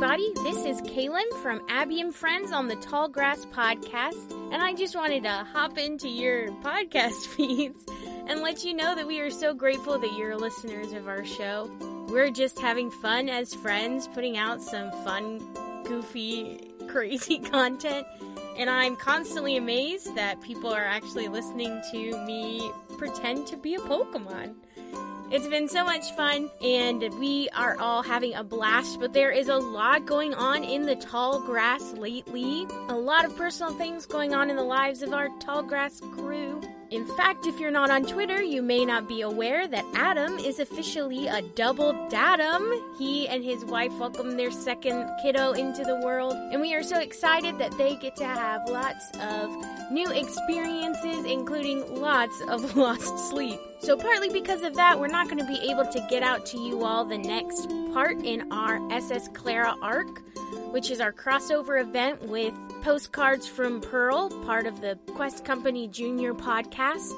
everybody. This is Kaylin from Abby and Friends on the Tall Grass Podcast, and I just wanted to hop into your podcast feeds and let you know that we are so grateful that you're listeners of our show. We're just having fun as friends, putting out some fun, goofy, crazy content, and I'm constantly amazed that people are actually listening to me pretend to be a Pokemon. It's been so much fun, and we are all having a blast, but there is a lot going on in the tall grass lately. A lot of personal things going on in the lives of our tall grass crew. In fact, if you're not on Twitter, you may not be aware that Adam is officially a double datum. He and his wife welcomed their second kiddo into the world, and we are so excited that they get to have lots of new experiences, including lots of lost sleep. So, partly because of that, we're not going to be able to get out to you all the next part in our SS Clara arc, which is our crossover event with Postcards from Pearl, part of the Quest Company Junior podcast.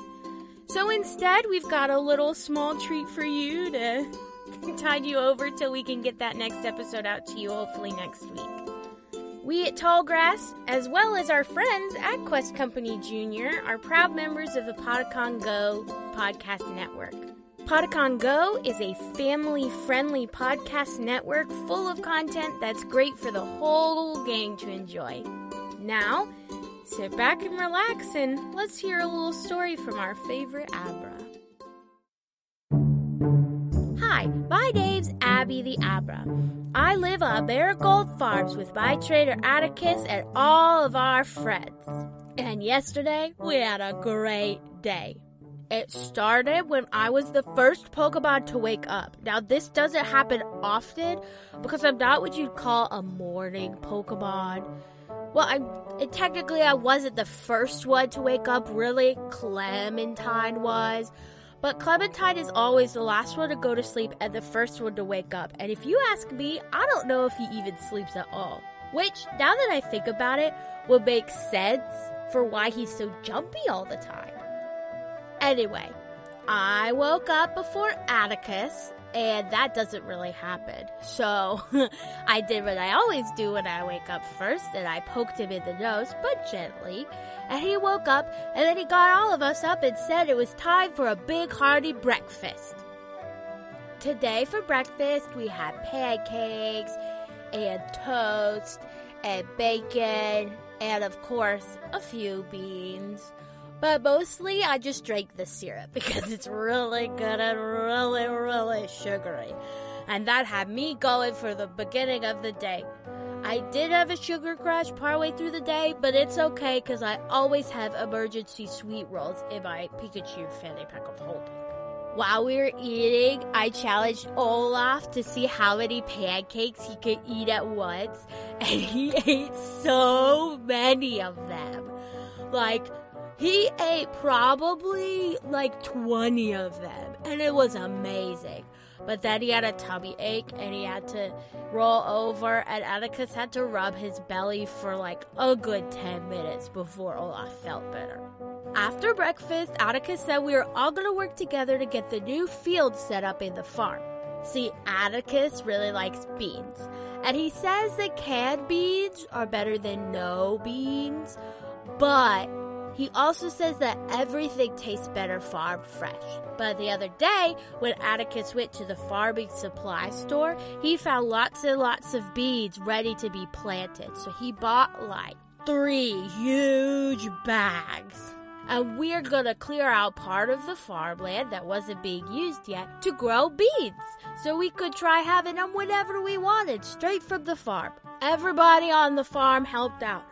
So, instead, we've got a little small treat for you to tide you over till we can get that next episode out to you, hopefully next week. We at Tallgrass, as well as our friends at Quest Company Junior, are proud members of the Podicon Go podcast network. Podicon Go is a family friendly podcast network full of content that's great for the whole gang to enjoy. Now, sit back and relax and let's hear a little story from our favorite Abra. Hi, my name's Abby the Abra. I live on Marigold Farms with my trader Atticus and all of our friends. And yesterday, we had a great day. It started when I was the first Pokemon to wake up. Now, this doesn't happen often because I'm not what you'd call a morning Pokemon. Well, I technically I wasn't the first one to wake up. Really, Clementine was. But Clementine is always the last one to go to sleep and the first one to wake up. And if you ask me, I don't know if he even sleeps at all. Which, now that I think about it, would make sense for why he's so jumpy all the time. Anyway, I woke up before Atticus, and that doesn't really happen. So I did what I always do when I wake up first, and I poked him in the nose, but gently. And he woke up, and then he got all of us up and said it was time for a big hearty breakfast. Today for breakfast, we had pancakes and toast and bacon and, of course, a few beans. But mostly I just drank the syrup because it's really good and really, really sugary. And that had me going for the beginning of the day. I did have a sugar crash partway through the day, but it's okay because I always have emergency sweet rolls in my Pikachu fanny pack of holding. While we were eating, I challenged Olaf to see how many pancakes he could eat at once, and he ate so many of them. Like, he ate probably like 20 of them, and it was amazing. But then he had a tummy ache and he had to roll over, and Atticus had to rub his belly for like a good 10 minutes before Olaf felt better. After breakfast, Atticus said we were all going to work together to get the new field set up in the farm. See, Atticus really likes beans, and he says that canned beans are better than no beans, but he also says that everything tastes better farm fresh. But the other day, when Atticus went to the farming supply store, he found lots and lots of beans ready to be planted. So he bought like three huge bags. And we're gonna clear out part of the farmland that wasn't being used yet to grow beans. So we could try having them whenever we wanted, straight from the farm. Everybody on the farm helped out.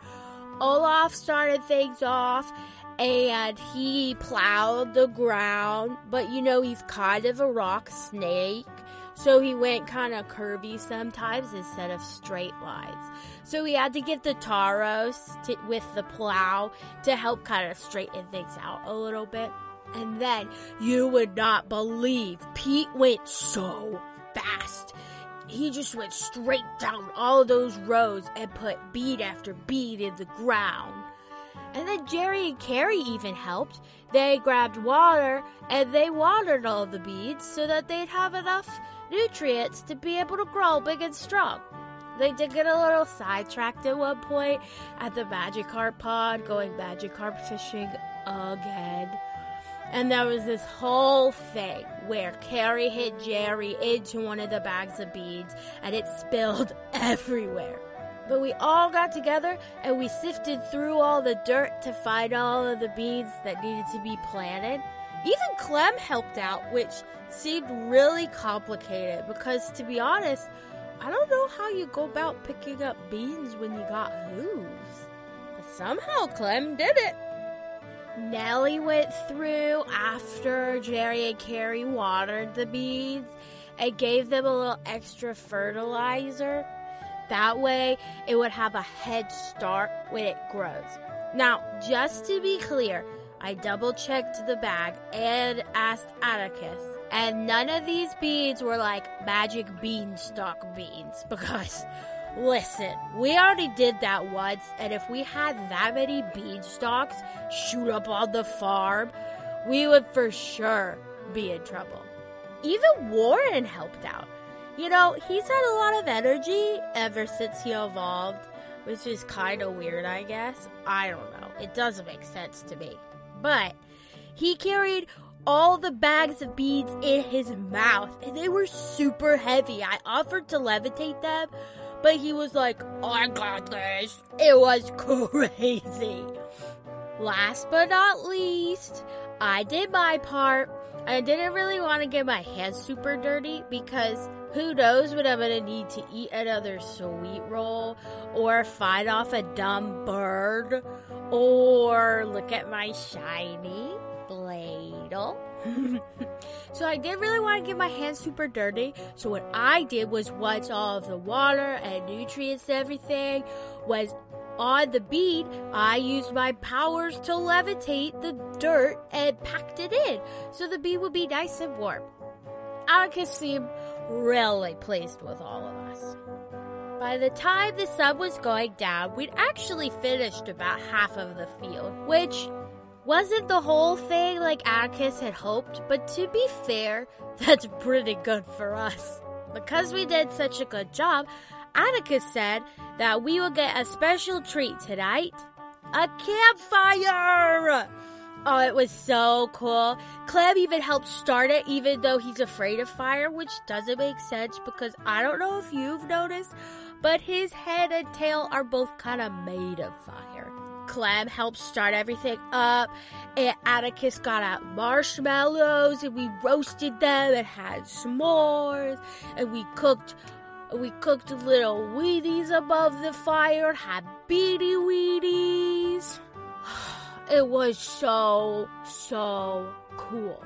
Olaf started things off and he plowed the ground, but you know, he's kind of a rock snake. So he went kind of curvy sometimes instead of straight lines. So he had to get the Tauros to, with the plow to help kind of straighten things out a little bit. And then you would not believe Pete went so fast he just went straight down all those rows and put bead after bead in the ground. And then Jerry and Carrie even helped. They grabbed water and they watered all the beads so that they'd have enough nutrients to be able to grow big and strong. they did get a little sidetracked at one point at the Magikarp pod, going Magikarp fishing again. And there was this whole thing where Carrie hit Jerry into one of the bags of beads and it spilled everywhere. But we all got together and we sifted through all the dirt to find all of the beads that needed to be planted. Even Clem helped out, which seemed really complicated because to be honest, I don't know how you go about picking up beans when you got hooves. But somehow Clem did it. Nellie went through after Jerry and Carrie watered the beads and gave them a little extra fertilizer. That way, it would have a head start when it grows. Now, just to be clear, I double checked the bag and asked Atticus, and none of these beads were like magic beanstalk beans because Listen, we already did that once, and if we had that many beanstalks shoot up on the farm, we would for sure be in trouble. Even Warren helped out. You know, he's had a lot of energy ever since he evolved, which is kind of weird, I guess. I don't know. It doesn't make sense to me. But he carried all the bags of beads in his mouth, and they were super heavy. I offered to levitate them, but he was like, I got this. It was crazy. Last but not least, I did my part. I didn't really want to get my hands super dirty because who knows when I'm gonna need to eat another sweet roll or fight off a dumb bird or look at my shiny bladel. so I didn't really want to get my hands super dirty. So what I did was once all of the water and nutrients and everything was on the bead, I used my powers to levitate the dirt and packed it in so the bead would be nice and warm. Atticus seemed really pleased with all of us. By the time the sun was going down, we'd actually finished about half of the field, which wasn't the whole thing like Atticus had hoped, but to be fair, that's pretty good for us. Because we did such a good job, Atticus said that we will get a special treat tonight. A campfire! Oh, it was so cool. Clem even helped start it, even though he's afraid of fire, which doesn't make sense because I don't know if you've noticed, but his head and tail are both kind of made of fire. Clem helped start everything up, and Atticus got out marshmallows, and we roasted them and had s'mores, and we cooked we cooked little Wheaties above the fire, had beady Wheaties. It was so, so cool.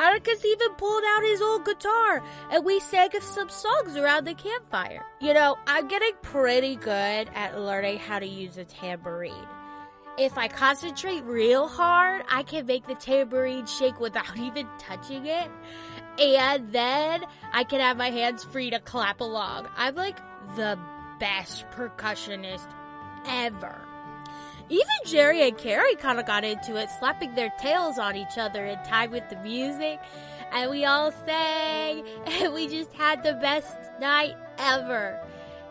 Atticus even pulled out his old guitar and we sang some songs around the campfire. You know, I'm getting pretty good at learning how to use a tambourine. If I concentrate real hard, I can make the tambourine shake without even touching it. And then I can have my hands free to clap along. I'm like the best percussionist ever. Even Jerry and Carrie kind of got into it, slapping their tails on each other in time with the music. And we all sang, and we just had the best night ever.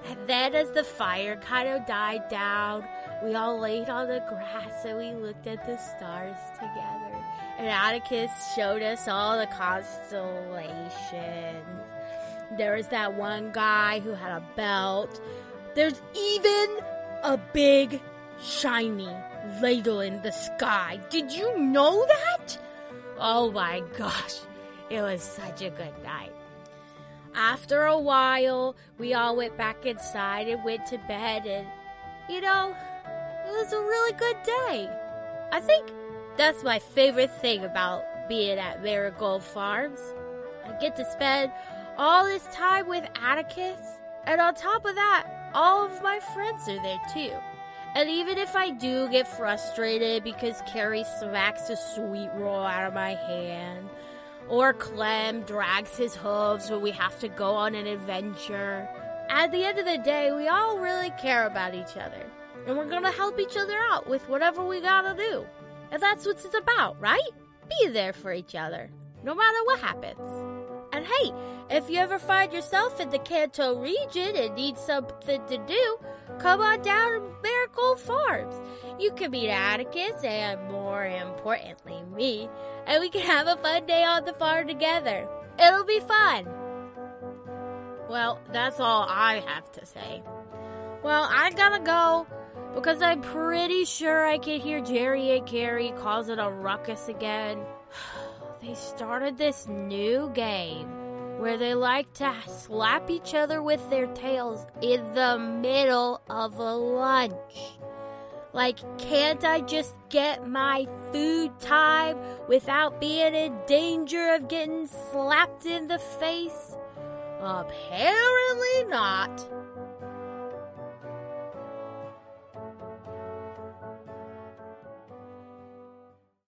And then, as the fire kind of died down, we all laid on the grass and we looked at the stars together. And Atticus showed us all the constellations. There was that one guy who had a belt. There's even a big shiny ladle in the sky. Did you know that? Oh my gosh, it was such a good night. After a while, we all went back inside and went to bed, and you know, it was a really good day. I think that's my favorite thing about being at Marigold Farms. I get to spend all this time with Atticus, and on top of that, all of my friends are there too. And even if I do get frustrated because Carrie smacks a sweet roll out of my hand, or Clem drags his hooves when we have to go on an adventure, at the end of the day, we all really care about each other. And we're gonna help each other out with whatever we gotta do. And that's what it's about, right? Be there for each other, no matter what happens. And hey, if you ever find yourself in the Kanto region and need something to do, come on down to Marigold Farms. You can meet Atticus and, more importantly, me, and we can have a fun day on the farm together. It'll be fun. Well, that's all I have to say. Well, I gotta go because I'm pretty sure I can hear Jerry and Carrie causing a ruckus again. They started this new game where they like to slap each other with their tails in the middle of a lunch. Like, can't I just get my food time without being in danger of getting slapped in the face? Apparently not.